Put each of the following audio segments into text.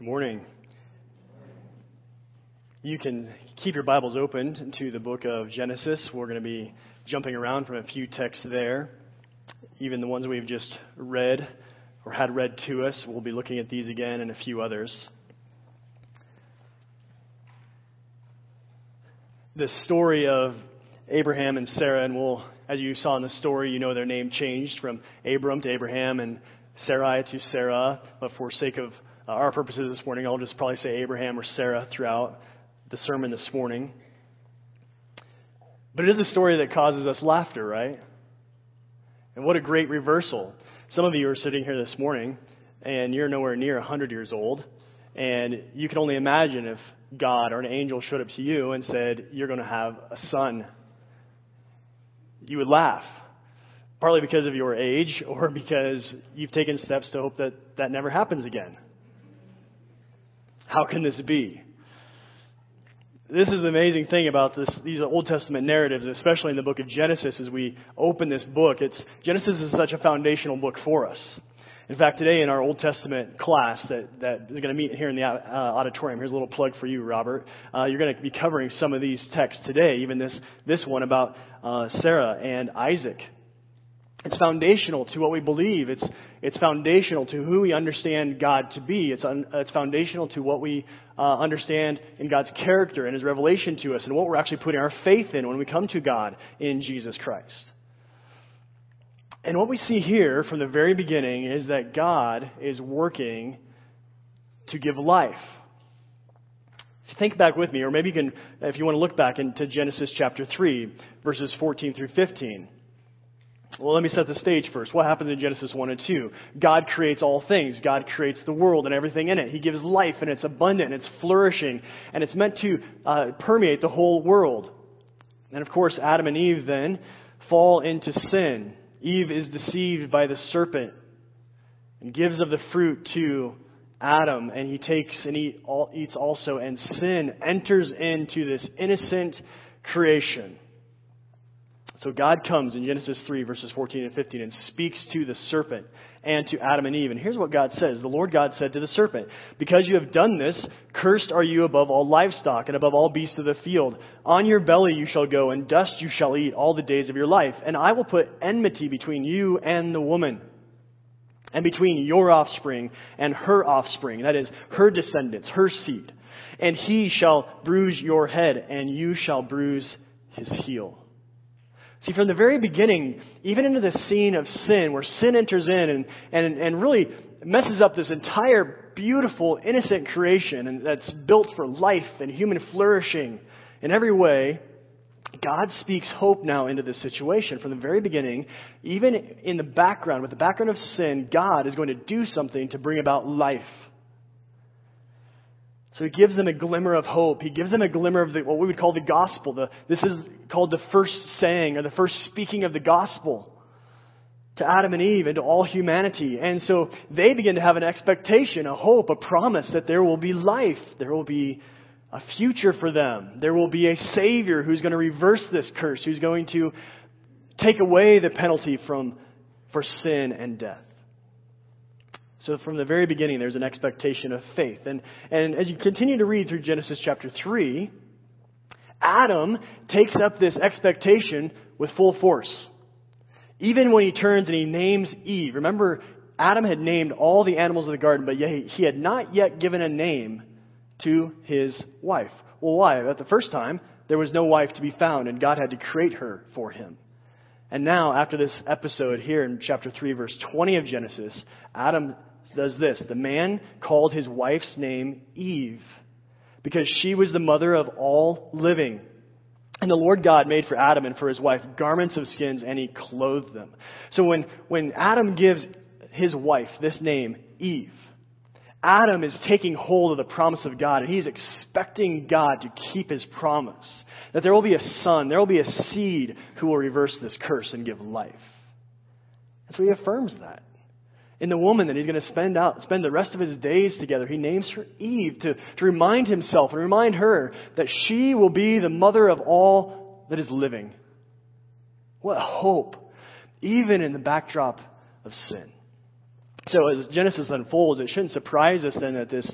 Good morning. You can keep your Bibles open to the book of Genesis. We're going to be jumping around from a few texts there. Even the ones we've just read or had read to us, we'll be looking at these again and a few others. The story of Abraham and Sarah, and we'll, as you saw in the story, you know their name changed from Abram to Abraham and Sarai to Sarah, but for sake of uh, our purposes this morning, I'll just probably say Abraham or Sarah throughout the sermon this morning. But it is a story that causes us laughter, right? And what a great reversal. Some of you are sitting here this morning and you're nowhere near 100 years old, and you can only imagine if God or an angel showed up to you and said, You're going to have a son. You would laugh, partly because of your age or because you've taken steps to hope that that never happens again. How can this be? This is the amazing thing about this, these Old Testament narratives, especially in the book of Genesis, as we open this book. It's, Genesis is such a foundational book for us. In fact, today in our Old Testament class that, that is going to meet here in the uh, auditorium, here's a little plug for you, Robert. Uh, you're going to be covering some of these texts today, even this, this one about uh, Sarah and Isaac. It's foundational to what we believe. It's, it's foundational to who we understand God to be. It's, un, it's foundational to what we uh, understand in God's character and His revelation to us and what we're actually putting our faith in when we come to God in Jesus Christ. And what we see here from the very beginning is that God is working to give life. Think back with me, or maybe you can, if you want to look back into Genesis chapter 3, verses 14 through 15. Well, let me set the stage first. What happens in Genesis 1 and 2? God creates all things. God creates the world and everything in it. He gives life and it's abundant and it's flourishing and it's meant to uh, permeate the whole world. And of course, Adam and Eve then fall into sin. Eve is deceived by the serpent and gives of the fruit to Adam, and he takes and eats also, and sin enters into this innocent creation. So God comes in Genesis 3, verses 14 and 15, and speaks to the serpent and to Adam and Eve. And here's what God says The Lord God said to the serpent, Because you have done this, cursed are you above all livestock and above all beasts of the field. On your belly you shall go, and dust you shall eat all the days of your life. And I will put enmity between you and the woman, and between your offspring and her offspring, that is, her descendants, her seed. And he shall bruise your head, and you shall bruise his heel. See, from the very beginning, even into the scene of sin, where sin enters in and, and, and really messes up this entire beautiful, innocent creation and that's built for life and human flourishing in every way, God speaks hope now into this situation. From the very beginning, even in the background, with the background of sin, God is going to do something to bring about life. So he gives them a glimmer of hope. He gives them a glimmer of the, what we would call the gospel. The, this is called the first saying or the first speaking of the gospel to Adam and Eve and to all humanity. And so they begin to have an expectation, a hope, a promise that there will be life. There will be a future for them. There will be a Savior who's going to reverse this curse, who's going to take away the penalty from, for sin and death. So from the very beginning, there's an expectation of faith. And, and as you continue to read through Genesis chapter 3, Adam takes up this expectation with full force. Even when he turns and he names Eve. Remember, Adam had named all the animals of the garden, but yet he had not yet given a name to his wife. Well, why? At the first time, there was no wife to be found, and God had to create her for him. And now, after this episode here in chapter 3, verse 20 of Genesis, Adam does this. The man called his wife's name Eve because she was the mother of all living. And the Lord God made for Adam and for his wife garments of skins and he clothed them. So when, when Adam gives his wife this name, Eve, Adam is taking hold of the promise of God and he's expecting God to keep his promise. That there will be a son, there will be a seed who will reverse this curse and give life. And so he affirms that in the woman that he's going to spend out, spend the rest of his days together. He names her Eve to, to remind himself and remind her that she will be the mother of all that is living. What hope, even in the backdrop of sin. So as Genesis unfolds, it shouldn't surprise us then that this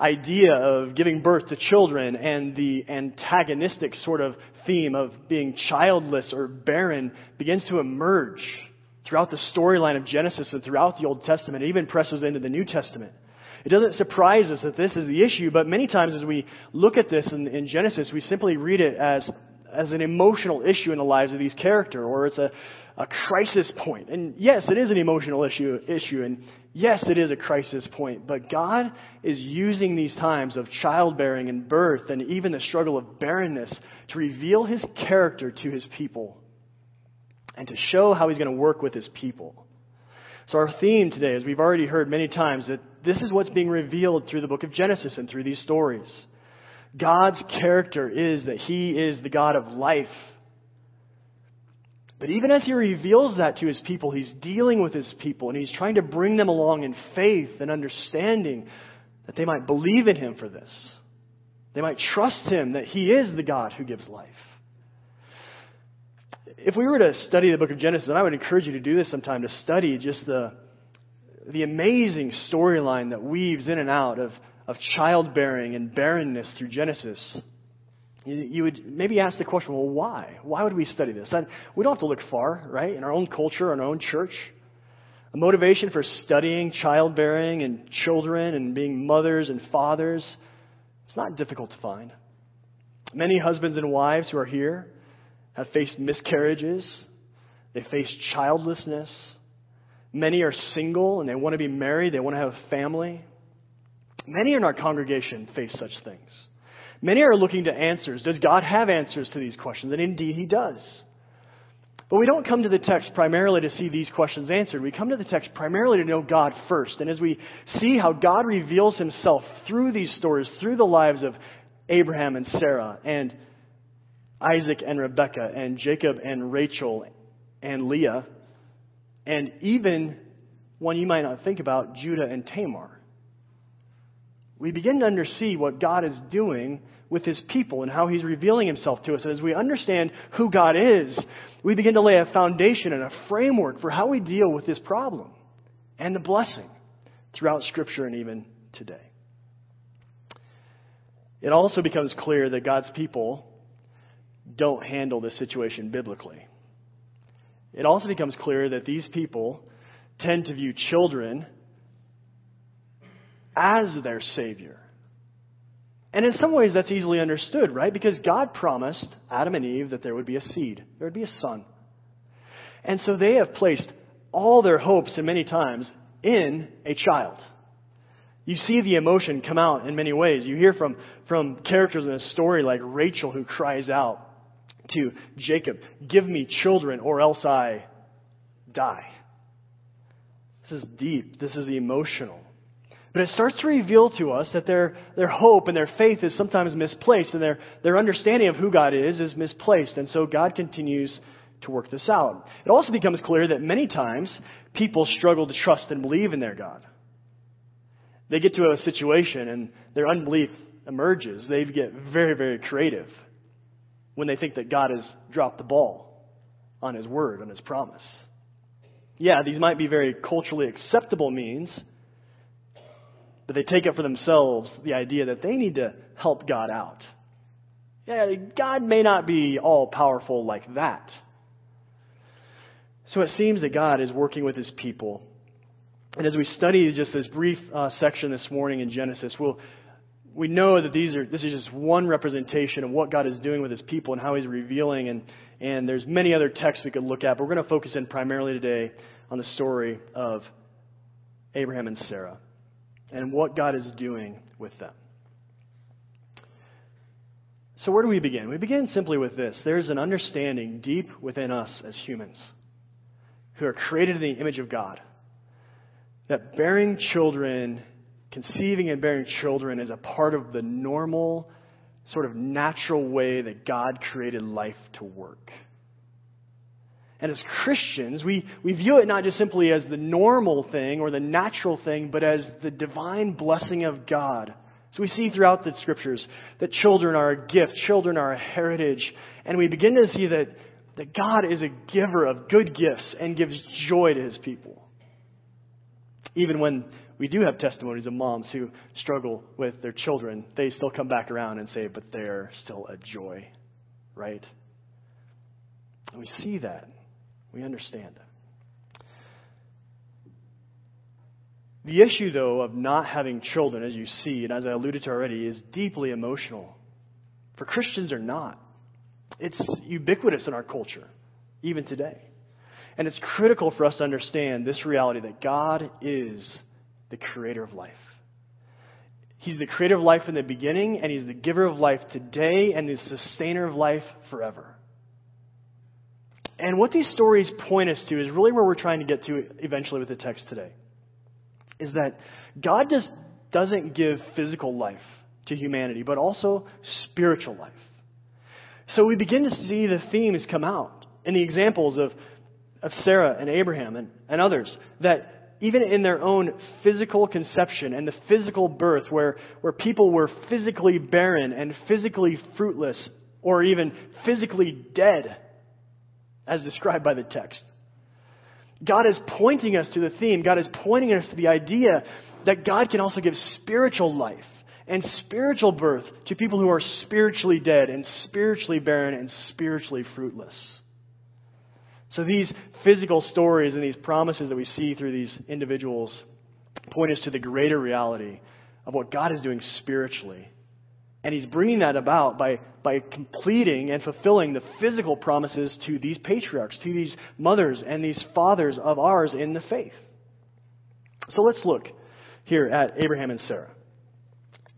idea of giving birth to children and the antagonistic sort of theme of being childless or barren begins to emerge throughout the storyline of Genesis and throughout the Old Testament. It even presses into the New Testament. It doesn't surprise us that this is the issue, but many times as we look at this in, in Genesis, we simply read it as, as an emotional issue in the lives of these characters, or it's a, a crisis point. And yes, it is an emotional issue, issue, and yes, it is a crisis point, but God is using these times of childbearing and birth and even the struggle of barrenness to reveal his character to his people and to show how he's going to work with his people. So our theme today, as we've already heard many times, that this is what's being revealed through the book of Genesis and through these stories. God's character is that he is the God of life but even as he reveals that to his people, he's dealing with his people and he's trying to bring them along in faith and understanding that they might believe in him for this. They might trust him that he is the God who gives life. If we were to study the book of Genesis, and I would encourage you to do this sometime, to study just the, the amazing storyline that weaves in and out of, of childbearing and barrenness through Genesis you would maybe ask the question, well, why? Why would we study this? And we don't have to look far, right? In our own culture, in our own church. A motivation for studying childbearing and children and being mothers and fathers, it's not difficult to find. Many husbands and wives who are here have faced miscarriages. They face childlessness. Many are single and they want to be married. They want to have a family. Many in our congregation face such things. Many are looking to answers. Does God have answers to these questions? And indeed, He does. But we don't come to the text primarily to see these questions answered. We come to the text primarily to know God first. And as we see how God reveals Himself through these stories, through the lives of Abraham and Sarah, and Isaac and Rebekah, and Jacob and Rachel, and Leah, and even one you might not think about, Judah and Tamar we begin to understand what God is doing with his people and how he's revealing himself to us. And as we understand who God is, we begin to lay a foundation and a framework for how we deal with this problem and the blessing throughout Scripture and even today. It also becomes clear that God's people don't handle this situation biblically. It also becomes clear that these people tend to view children as their Savior. And in some ways, that's easily understood, right? Because God promised Adam and Eve that there would be a seed, there would be a son. And so they have placed all their hopes, and many times, in a child. You see the emotion come out in many ways. You hear from, from characters in a story like Rachel who cries out to Jacob, Give me children or else I die. This is deep. This is emotional. But it starts to reveal to us that their, their hope and their faith is sometimes misplaced, and their, their understanding of who God is is misplaced. And so God continues to work this out. It also becomes clear that many times people struggle to trust and believe in their God. They get to a situation and their unbelief emerges. They get very, very creative when they think that God has dropped the ball on His word, on His promise. Yeah, these might be very culturally acceptable means but they take it for themselves the idea that they need to help God out. Yeah, God may not be all powerful like that. So it seems that God is working with his people. And as we study just this brief uh, section this morning in Genesis, we'll, we know that these are, this is just one representation of what God is doing with his people and how he's revealing. And, and there's many other texts we could look at, but we're going to focus in primarily today on the story of Abraham and Sarah and what God is doing with them. So, where do we begin? We begin simply with this there's an understanding deep within us as humans who are created in the image of God that bearing children, conceiving and bearing children, is a part of the normal, sort of natural way that God created life to work. And as Christians, we, we view it not just simply as the normal thing or the natural thing, but as the divine blessing of God. So we see throughout the scriptures that children are a gift, children are a heritage, and we begin to see that, that God is a giver of good gifts and gives joy to his people. Even when we do have testimonies of moms who struggle with their children. They still come back around and say, but they're still a joy, right? And we see that. We understand that. The issue, though, of not having children, as you see, and as I alluded to already, is deeply emotional. For Christians or not, it's ubiquitous in our culture, even today. And it's critical for us to understand this reality that God is the creator of life. He's the creator of life in the beginning, and He's the giver of life today, and the sustainer of life forever. And what these stories point us to is really where we're trying to get to eventually with the text today is that God just doesn't give physical life to humanity, but also spiritual life. So we begin to see the themes come out in the examples of, of Sarah and Abraham and, and others that even in their own physical conception and the physical birth, where, where people were physically barren and physically fruitless, or even physically dead, as described by the text, God is pointing us to the theme. God is pointing us to the idea that God can also give spiritual life and spiritual birth to people who are spiritually dead and spiritually barren and spiritually fruitless. So these physical stories and these promises that we see through these individuals point us to the greater reality of what God is doing spiritually and he's bringing that about by, by completing and fulfilling the physical promises to these patriarchs, to these mothers and these fathers of ours in the faith. So let's look here at Abraham and Sarah.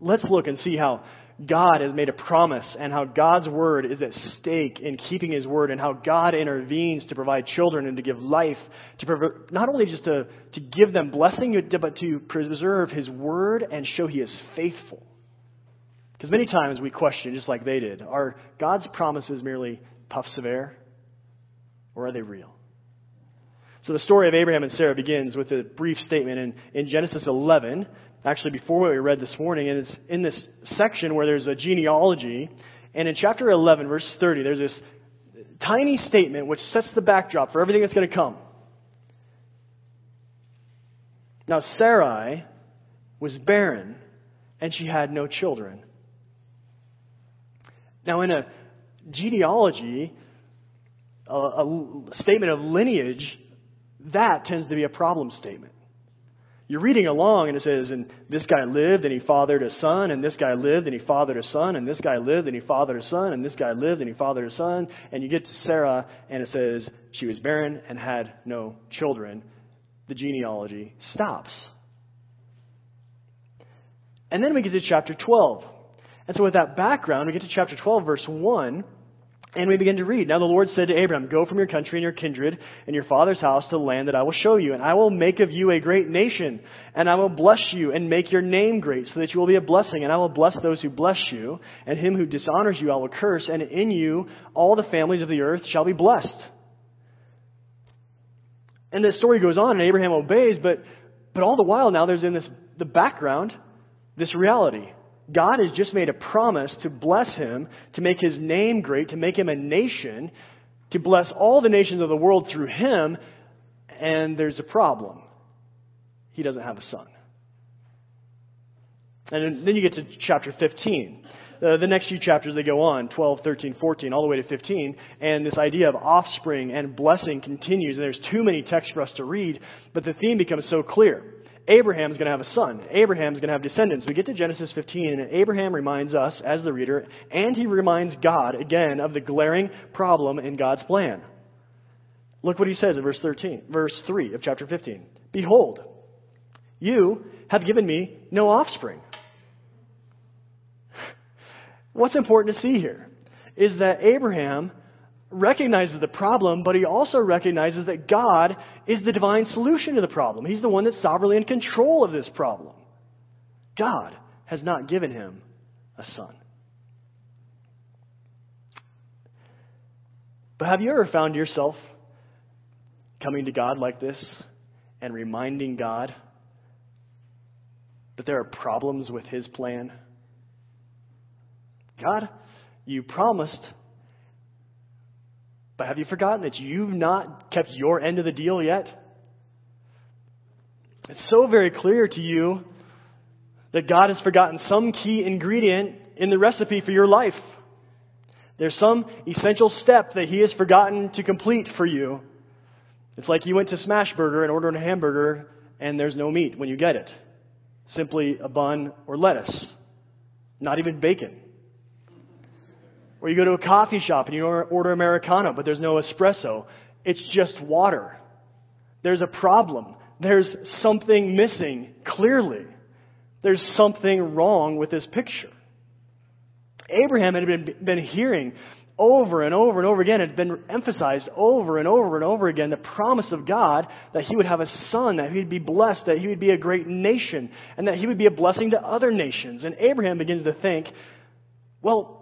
Let's look and see how God has made a promise and how God's word is at stake in keeping his word and how God intervenes to provide children and to give life, to prov- not only just to, to give them blessing, but to preserve his word and show he is faithful. Because many times we question, just like they did, are God's promises merely puffs of air? Or are they real? So the story of Abraham and Sarah begins with a brief statement in, in Genesis 11, actually before what we read this morning, and it's in this section where there's a genealogy. And in chapter 11, verse 30, there's this tiny statement which sets the backdrop for everything that's going to come. Now, Sarai was barren, and she had no children. Now, in a genealogy, a, a statement of lineage, that tends to be a problem statement. You're reading along and it says, and this guy lived and he fathered a son, and this guy lived and he fathered a son, and this guy lived and he fathered a son, and this guy lived and he fathered a son, and you get to Sarah and it says she was barren and had no children. The genealogy stops. And then we get to chapter 12. And so, with that background, we get to chapter 12, verse 1, and we begin to read. Now, the Lord said to Abraham, Go from your country and your kindred and your father's house to the land that I will show you, and I will make of you a great nation, and I will bless you and make your name great, so that you will be a blessing. And I will bless those who bless you, and him who dishonors you I will curse, and in you all the families of the earth shall be blessed. And the story goes on, and Abraham obeys, but, but all the while now there's in this, the background this reality. God has just made a promise to bless him, to make his name great, to make him a nation, to bless all the nations of the world through him, and there's a problem. He doesn't have a son. And then you get to chapter 15. Uh, the next few chapters, they go on 12, 13, 14, all the way to 15. And this idea of offspring and blessing continues. And there's too many texts for us to read, but the theme becomes so clear. Abraham's going to have a son. Abraham's going to have descendants. We get to Genesis 15, and Abraham reminds us, as the reader, and he reminds God again of the glaring problem in God's plan. Look what he says in verse 13, verse 3 of chapter 15. Behold, you have given me no offspring. What's important to see here is that Abraham recognizes the problem, but he also recognizes that God is the divine solution to the problem. He's the one that's sovereignly in control of this problem. God has not given him a son. But have you ever found yourself coming to God like this and reminding God that there are problems with his plan? God, you promised but have you forgotten that you've not kept your end of the deal yet? It's so very clear to you that God has forgotten some key ingredient in the recipe for your life. There's some essential step that He has forgotten to complete for you. It's like you went to Smashburger and ordered a hamburger and there's no meat when you get it. Simply a bun or lettuce. Not even bacon. Or you go to a coffee shop and you order Americano, but there's no espresso. It's just water. There's a problem. There's something missing, clearly. There's something wrong with this picture. Abraham had been, been hearing over and over and over again, had been emphasized over and over and over again the promise of God that he would have a son, that he would be blessed, that he would be a great nation, and that he would be a blessing to other nations. And Abraham begins to think, well,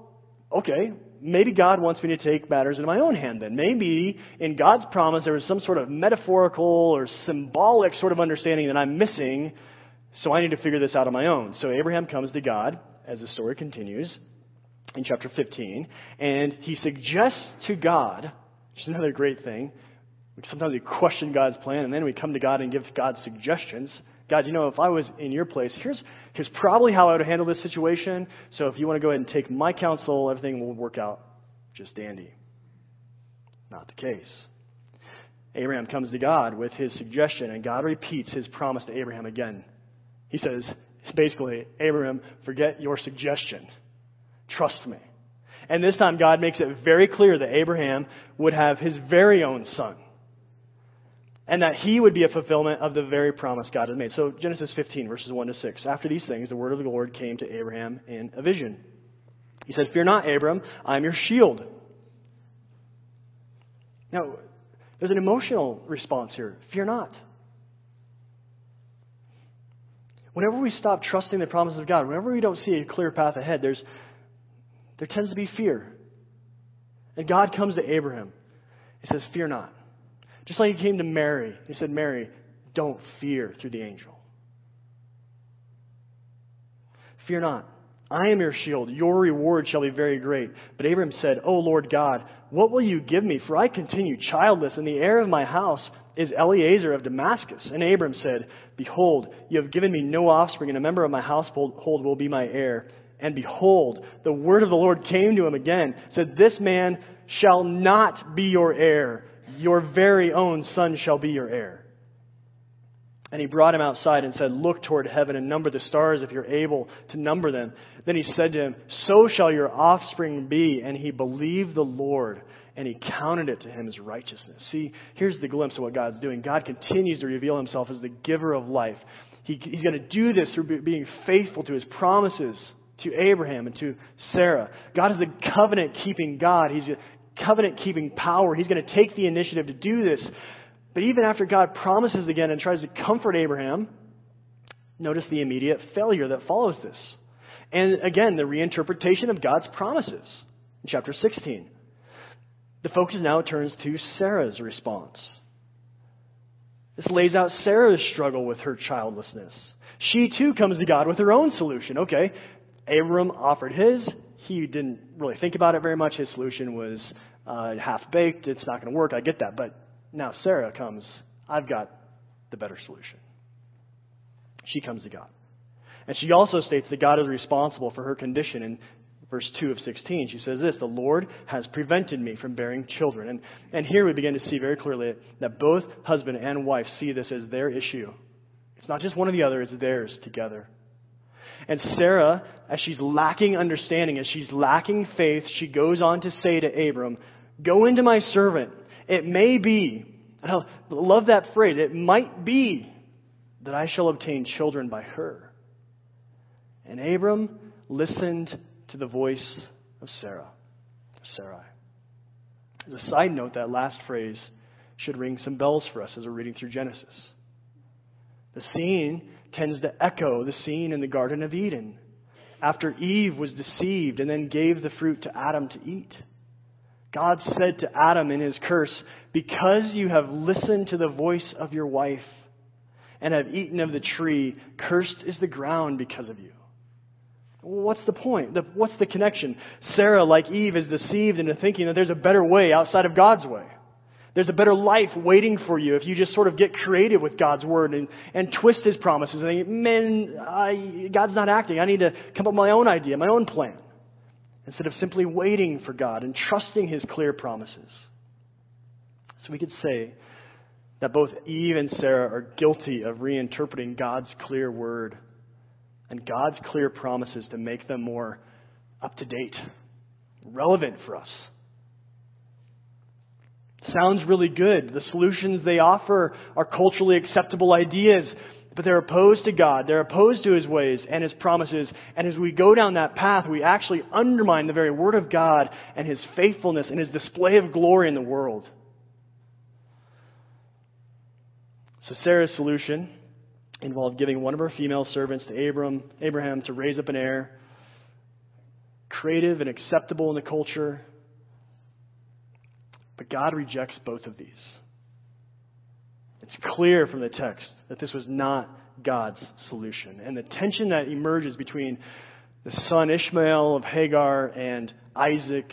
okay, maybe God wants me to take matters into my own hand then. Maybe in God's promise there was some sort of metaphorical or symbolic sort of understanding that I'm missing, so I need to figure this out on my own. So Abraham comes to God, as the story continues, in chapter 15, and he suggests to God, which is another great thing. Sometimes we question God's plan, and then we come to God and give God suggestions. God, you know, if I was in your place, here's, here's probably how I would handle this situation. So if you want to go ahead and take my counsel, everything will work out just dandy. Not the case. Abraham comes to God with his suggestion, and God repeats his promise to Abraham again. He says, basically, Abraham, forget your suggestion. Trust me. And this time, God makes it very clear that Abraham would have his very own son. And that he would be a fulfillment of the very promise God had made. So, Genesis 15, verses 1 to 6. After these things, the word of the Lord came to Abraham in a vision. He said, Fear not, Abram, I am your shield. Now, there's an emotional response here. Fear not. Whenever we stop trusting the promises of God, whenever we don't see a clear path ahead, there's there tends to be fear. And God comes to Abraham. He says, Fear not. Just like he came to Mary. He said, Mary, don't fear through the angel. Fear not. I am your shield. Your reward shall be very great. But Abram said, O Lord God, what will you give me? For I continue childless, and the heir of my house is Eliezer of Damascus. And Abram said, Behold, you have given me no offspring, and a member of my household will be my heir. And behold, the word of the Lord came to him again, said, This man shall not be your heir. Your very own son shall be your heir. And he brought him outside and said, Look toward heaven and number the stars if you're able to number them. Then he said to him, So shall your offspring be. And he believed the Lord, and he counted it to him as righteousness. See, here's the glimpse of what God's doing. God continues to reveal himself as the giver of life. He, he's going to do this through being faithful to his promises to Abraham and to Sarah. God is a covenant keeping God. He's covenant keeping power. He's going to take the initiative to do this. But even after God promises again and tries to comfort Abraham, notice the immediate failure that follows this. And again, the reinterpretation of God's promises in chapter 16. The focus now turns to Sarah's response. This lays out Sarah's struggle with her childlessness. She too comes to God with her own solution. Okay, Abram offered his. He didn't really think about it very much. His solution was uh, half baked. It's not going to work. I get that. But now Sarah comes. I've got the better solution. She comes to God. And she also states that God is responsible for her condition. In verse 2 of 16, she says this The Lord has prevented me from bearing children. And, and here we begin to see very clearly that both husband and wife see this as their issue. It's not just one or the other, it's theirs together. And Sarah, as she's lacking understanding, as she's lacking faith, she goes on to say to Abram, Go into my servant. It may be, I love that phrase, it might be that I shall obtain children by her. And Abram listened to the voice of Sarah, Sarai. As a side note, that last phrase should ring some bells for us as we're reading through Genesis. The scene tends to echo the scene in the Garden of Eden after Eve was deceived and then gave the fruit to Adam to eat. God said to Adam in his curse, Because you have listened to the voice of your wife and have eaten of the tree, cursed is the ground because of you. What's the point? What's the connection? Sarah, like Eve, is deceived into thinking that there's a better way outside of God's way There's a better life waiting for you if you just sort of get creative with God's word and, and twist his promises and think, man, I, God's not acting. I need to come up with my own idea, my own plan. Instead of simply waiting for God and trusting his clear promises. So we could say that both Eve and Sarah are guilty of reinterpreting God's clear word and God's clear promises to make them more up to date, relevant for us. Sounds really good. The solutions they offer are culturally acceptable ideas, but they're opposed to God. They're opposed to His ways and His promises. And as we go down that path, we actually undermine the very Word of God and His faithfulness and His display of glory in the world. So Sarah's solution involved giving one of her female servants to Abram, Abraham to raise up an heir, creative and acceptable in the culture, but God rejects both of these. It's clear from the text that this was not God's solution. And the tension that emerges between the son Ishmael of Hagar and Isaac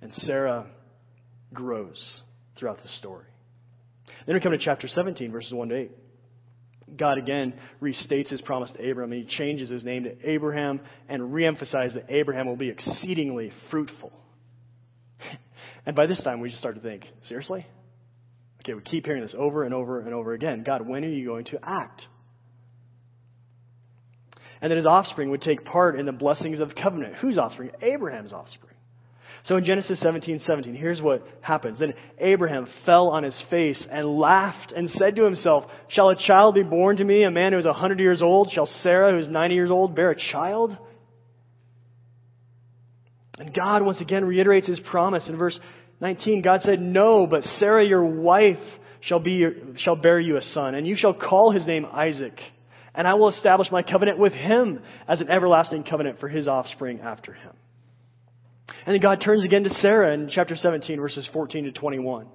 and Sarah grows throughout the story. Then we come to chapter 17, verses 1 to 8. God again restates his promise to Abraham. He changes his name to Abraham and reemphasizes that Abraham will be exceedingly fruitful. And by this time, we just start to think, seriously? Okay, we keep hearing this over and over and over again. God, when are you going to act? And then his offspring would take part in the blessings of the covenant. Whose offspring? Abraham's offspring. So in Genesis 17, 17, here's what happens. Then Abraham fell on his face and laughed and said to himself, Shall a child be born to me, a man who is a hundred years old? Shall Sarah, who is ninety years old, bear a child? And God once again reiterates his promise in verse 19. God said, No, but Sarah your wife shall, be your, shall bear you a son, and you shall call his name Isaac. And I will establish my covenant with him as an everlasting covenant for his offspring after him. And then God turns again to Sarah in chapter 17, verses 14 to 21,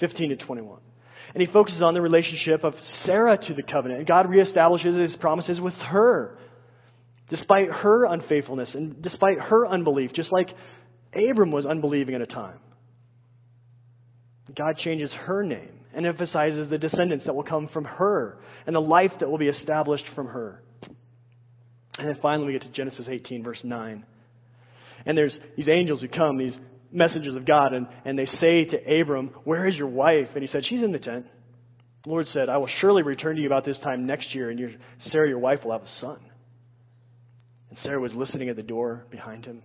15 to 21. And he focuses on the relationship of Sarah to the covenant. And God reestablishes his promises with her despite her unfaithfulness and despite her unbelief, just like Abram was unbelieving at a time. God changes her name and emphasizes the descendants that will come from her and the life that will be established from her. And then finally we get to Genesis 18, verse 9. And there's these angels who come, these messengers of God, and, and they say to Abram, Where is your wife? And he said, She's in the tent. The Lord said, I will surely return to you about this time next year, and your, Sarah, your wife, will have a son. And Sarah was listening at the door behind him.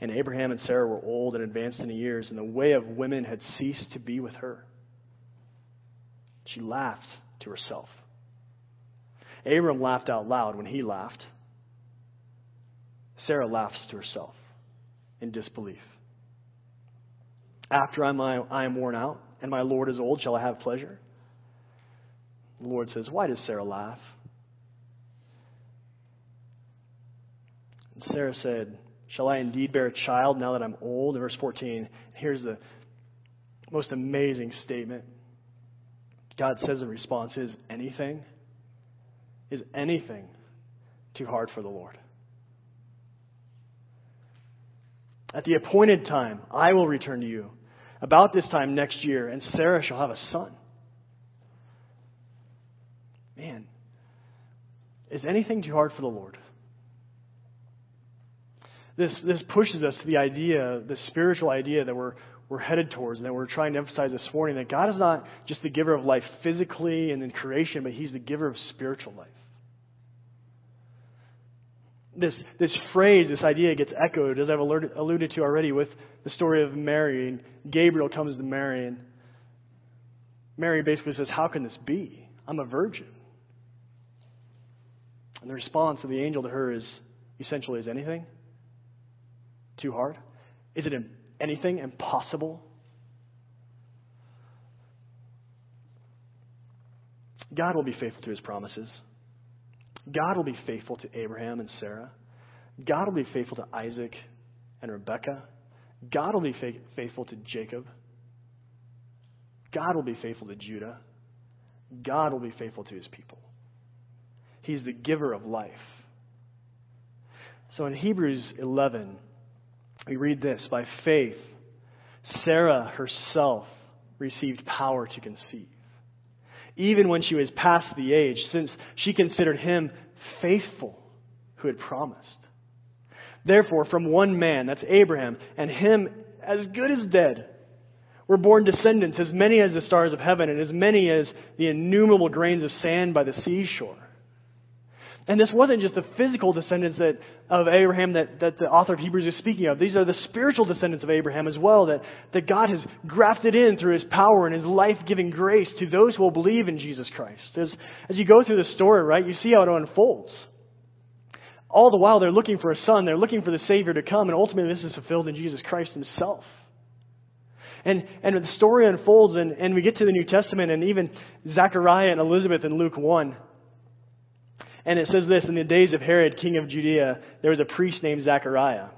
And Abraham and Sarah were old and advanced in years, and the way of women had ceased to be with her. She laughed to herself. Abram laughed out loud when he laughed. Sarah laughs to herself in disbelief. After I'm, I am worn out and my Lord is old, shall I have pleasure? The Lord says, Why does Sarah laugh? And Sarah said, Shall I indeed bear a child now that I'm old? Verse 14, here's the most amazing statement. God says in response, Is anything, is anything too hard for the Lord? At the appointed time, I will return to you about this time next year, and Sarah shall have a son. Man, is anything too hard for the Lord? This, this pushes us to the idea, the spiritual idea that we're, we're headed towards and that we're trying to emphasize this morning that God is not just the giver of life physically and in creation, but He's the giver of spiritual life. This, this phrase, this idea gets echoed, as I've alluded, alluded to already, with the story of Mary. And Gabriel comes to Mary, and Mary basically says, How can this be? I'm a virgin. And the response of the angel to her is essentially, Is anything? Too hard? Is it anything impossible? God will be faithful to his promises. God will be faithful to Abraham and Sarah. God will be faithful to Isaac and Rebekah. God will be faithful to Jacob. God will be faithful to Judah. God will be faithful to his people. He's the giver of life. So in Hebrews 11, we read this By faith, Sarah herself received power to conceive. Even when she was past the age, since she considered him faithful who had promised. Therefore, from one man, that's Abraham, and him as good as dead, were born descendants as many as the stars of heaven and as many as the innumerable grains of sand by the seashore. And this wasn't just the physical descendants that, of Abraham that, that the author of Hebrews is speaking of. These are the spiritual descendants of Abraham as well that, that God has grafted in through his power and his life giving grace to those who will believe in Jesus Christ. As, as you go through the story, right, you see how it unfolds. All the while, they're looking for a son, they're looking for the Savior to come, and ultimately, this is fulfilled in Jesus Christ himself. And, and the story unfolds, and, and we get to the New Testament, and even Zechariah and Elizabeth in Luke 1 and it says this In the days of Herod, king of Judea, there was a priest named Zechariah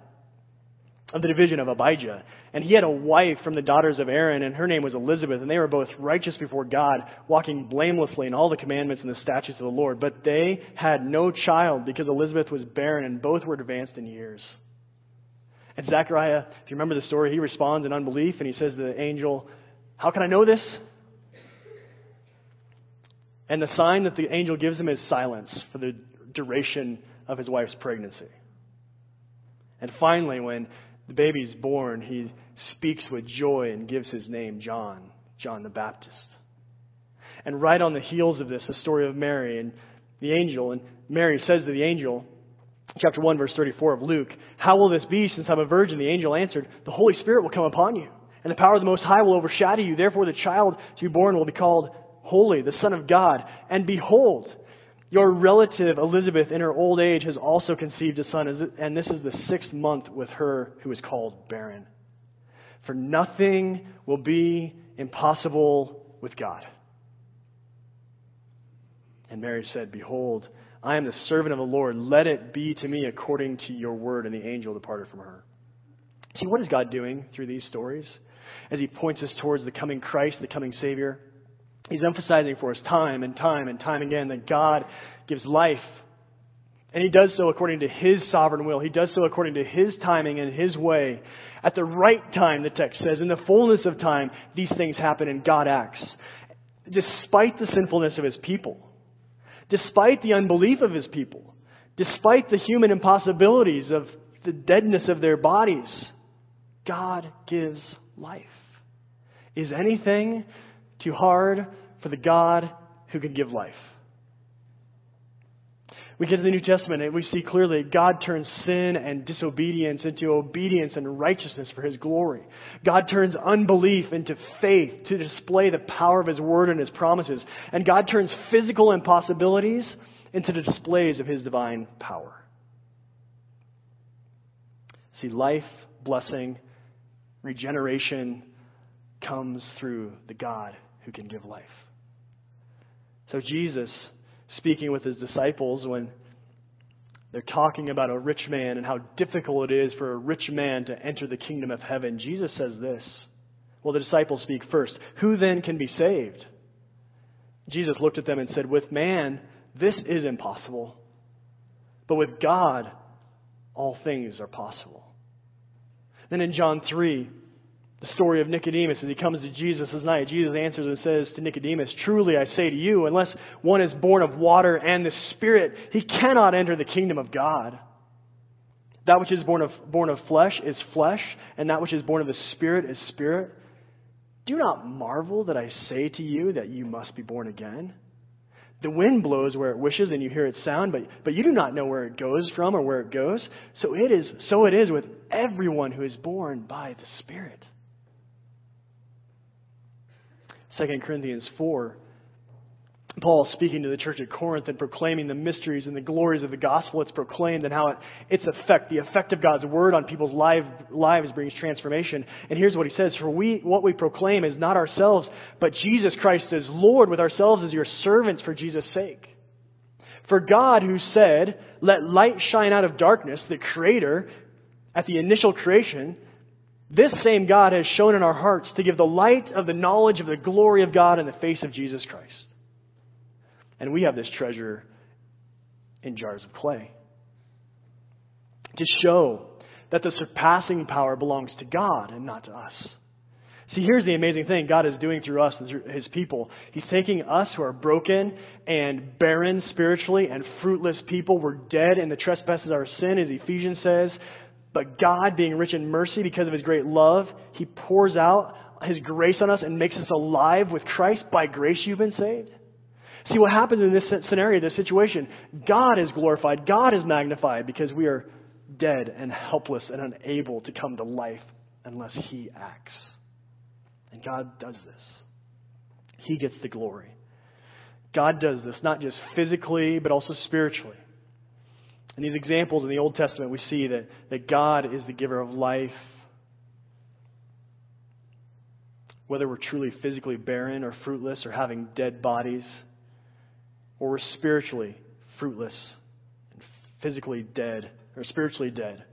of the division of Abijah. And he had a wife from the daughters of Aaron, and her name was Elizabeth. And they were both righteous before God, walking blamelessly in all the commandments and the statutes of the Lord. But they had no child because Elizabeth was barren, and both were advanced in years. And Zechariah, if you remember the story, he responds in unbelief, and he says to the angel, How can I know this? And the sign that the angel gives him is silence for the duration of his wife's pregnancy. And finally, when the baby is born, he speaks with joy and gives his name John, John the Baptist. And right on the heels of this, the story of Mary and the angel. And Mary says to the angel, chapter 1, verse 34 of Luke, How will this be since I'm a virgin? The angel answered, The Holy Spirit will come upon you, and the power of the Most High will overshadow you. Therefore, the child to be born will be called holy, the Son of God. And behold, your relative Elizabeth in her old age has also conceived a son, and this is the sixth month with her who is called barren. For nothing will be impossible with God. And Mary said, Behold, I am the servant of the Lord. Let it be to me according to your word. And the angel departed from her. See, what is God doing through these stories as he points us towards the coming Christ, the coming Savior? He's emphasizing for us time and time and time again that God gives life. And He does so according to His sovereign will. He does so according to His timing and His way. At the right time, the text says, in the fullness of time, these things happen and God acts. Despite the sinfulness of His people, despite the unbelief of His people, despite the human impossibilities of the deadness of their bodies, God gives life. Is anything too hard for the God who can give life. We get to the New Testament and we see clearly God turns sin and disobedience into obedience and righteousness for His glory. God turns unbelief into faith to display the power of His word and His promises. And God turns physical impossibilities into the displays of His divine power. See, life, blessing, regeneration comes through the God who can give life. So, Jesus, speaking with his disciples when they're talking about a rich man and how difficult it is for a rich man to enter the kingdom of heaven, Jesus says this. Well, the disciples speak first. Who then can be saved? Jesus looked at them and said, With man, this is impossible. But with God, all things are possible. Then in John 3, the story of Nicodemus as he comes to Jesus this night. Jesus answers and says to Nicodemus, Truly I say to you, unless one is born of water and the Spirit, he cannot enter the kingdom of God. That which is born of, born of flesh is flesh, and that which is born of the Spirit is spirit. Do not marvel that I say to you that you must be born again. The wind blows where it wishes and you hear its sound, but, but you do not know where it goes from or where it goes. So it is, so it is with everyone who is born by the Spirit. 2 Corinthians 4. Paul speaking to the church at Corinth and proclaiming the mysteries and the glories of the gospel. It's proclaimed and how it, its effect, the effect of God's word on people's life, lives brings transformation. And here's what he says: For we, what we proclaim is not ourselves, but Jesus Christ as Lord, with ourselves as your servants for Jesus' sake. For God, who said, "Let light shine out of darkness," the Creator, at the initial creation, this same God has shone in our hearts to give the light of the knowledge of the glory of God in the face of Jesus Christ. And we have this treasure in jars of clay to show that the surpassing power belongs to God and not to us. See, here's the amazing thing God is doing through us and through His people. He's taking us who are broken and barren spiritually and fruitless people. We're dead in the trespasses of our sin, as Ephesians says. But God, being rich in mercy because of His great love, He pours out His grace on us and makes us alive with Christ. By grace you've been saved. See, what happens in this scenario, this situation, God is glorified, God is magnified because we are dead and helpless and unable to come to life unless He acts. And God does this. He gets the glory. God does this not just physically, but also spiritually. In these examples in the Old Testament, we see that, that God is the giver of life. Whether we're truly physically barren or fruitless or having dead bodies, or we're spiritually fruitless and physically dead or spiritually dead,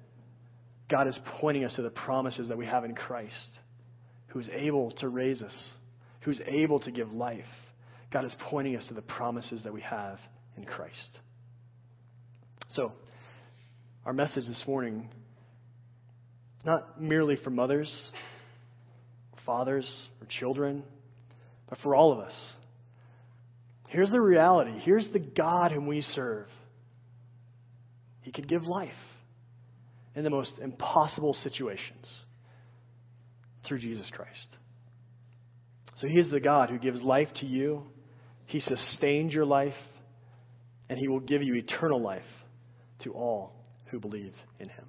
God is pointing us to the promises that we have in Christ, who is able to raise us, who is able to give life. God is pointing us to the promises that we have in Christ. So, our message this morning, not merely for mothers, fathers, or children, but for all of us. Here's the reality. Here's the God whom we serve. He can give life in the most impossible situations through Jesus Christ. So He is the God who gives life to you, He sustains your life, and He will give you eternal life to all who believe in Him.